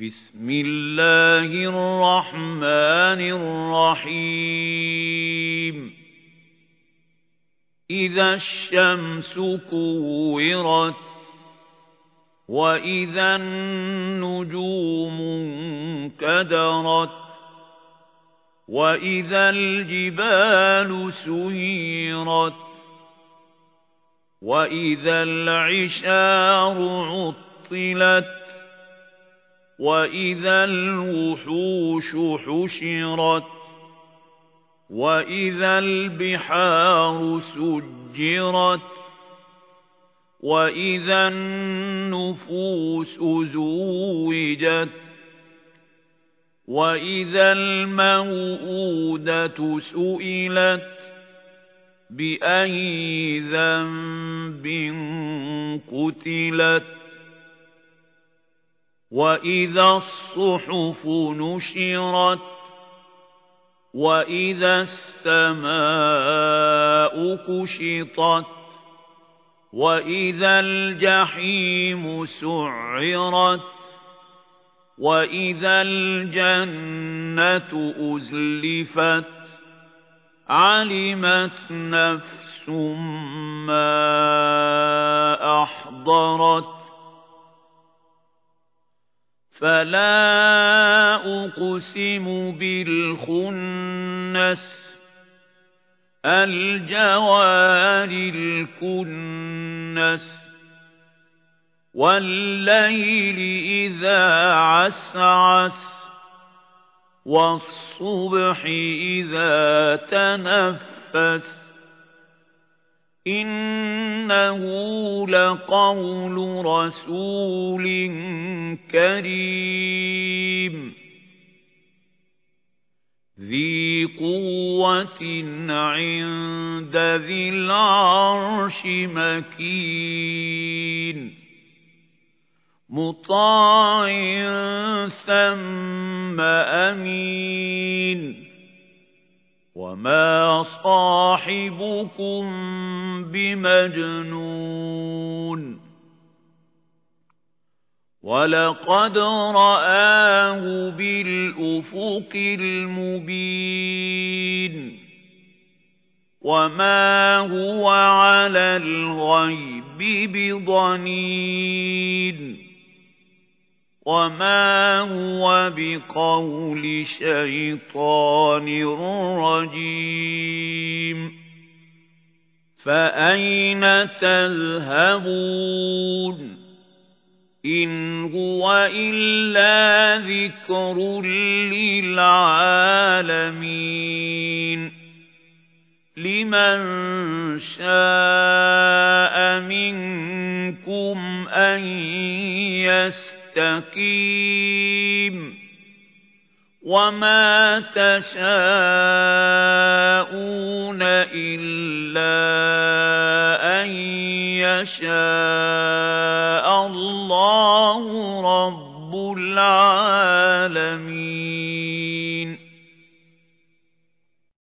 بسم الله الرحمن الرحيم. إذا الشمس كورت وإذا النجوم انكدرت وإذا الجبال سيرت وإذا العشار عطلت وإذا الوحوش حشرت وإذا البحار سجرت وإذا النفوس زوجت وإذا الموءودة سئلت بأي ذنب قتلت وإذا الصحف نشرت وإذا السماء كشطت وإذا الجحيم سعرت وإذا الجنة أزلفت علمت نفس ما أحضرت فلا أقسم بالخنس الجوار الكنس والليل إذا عسعس والصبح إذا تنفس إِنَّهُ لَقَوْلُ رَسُولٍ كَرِيمٍ ذِي قُوَّةٍ عِندَ ذِي الْعَرْشِ مَكِينٍ مُّطَاعٍ ثَمَّ أَمِينٍ وَمَا صَاحِبُكُم بِمَجْنُونٍ وَلَقَدْ رَآهُ بِالْأُفُقِ الْمُبِينِ وَمَا هُوَ عَلَى الْغَيْبِ بِضَنِينٍ وما هو بقول شيطان رجيم فأين تذهبون إن هو إلا ذكر للعالمين لمن شاء مستقيم وما تشاءون إلا أن يشاء الله رب العالمين